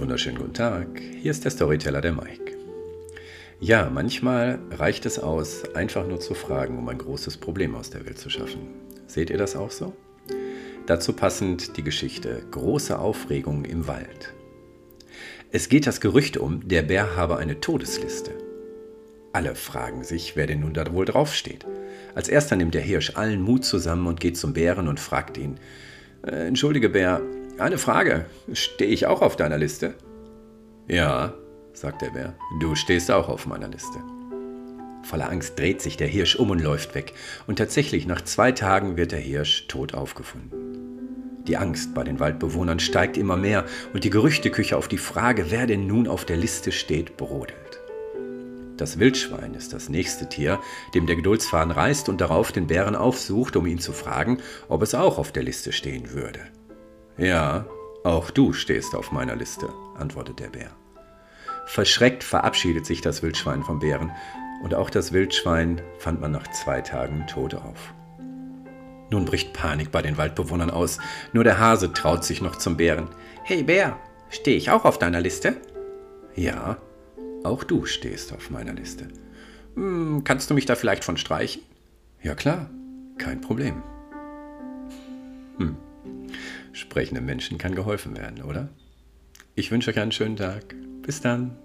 wunderschönen guten Tag. Hier ist der Storyteller der Mike. Ja, manchmal reicht es aus, einfach nur zu fragen, um ein großes Problem aus der Welt zu schaffen. Seht ihr das auch so? Dazu passend die Geschichte Große Aufregung im Wald. Es geht das Gerücht um, der Bär habe eine Todesliste. Alle fragen sich, wer denn nun da wohl draufsteht. Als erster nimmt der Hirsch allen Mut zusammen und geht zum Bären und fragt ihn: äh, Entschuldige, Bär, eine Frage. Stehe ich auch auf deiner Liste? Ja, sagt der Bär, du stehst auch auf meiner Liste. Voller Angst dreht sich der Hirsch um und läuft weg. Und tatsächlich, nach zwei Tagen wird der Hirsch tot aufgefunden. Die Angst bei den Waldbewohnern steigt immer mehr und die Gerüchteküche auf die Frage, wer denn nun auf der Liste steht, brodelt. Das Wildschwein ist das nächste Tier, dem der Geduldsfaden reißt und darauf den Bären aufsucht, um ihn zu fragen, ob es auch auf der Liste stehen würde. Ja, auch du stehst auf meiner Liste, antwortet der Bär. Verschreckt verabschiedet sich das Wildschwein vom Bären, und auch das Wildschwein fand man nach zwei Tagen tot auf. Nun bricht Panik bei den Waldbewohnern aus. Nur der Hase traut sich noch zum Bären. Hey Bär, stehe ich auch auf deiner Liste? Ja, auch du stehst auf meiner Liste. Hm, kannst du mich da vielleicht von streichen? Ja klar, kein Problem. Hm. Sprechenden Menschen kann geholfen werden, oder? Ich wünsche euch einen schönen Tag. Bis dann.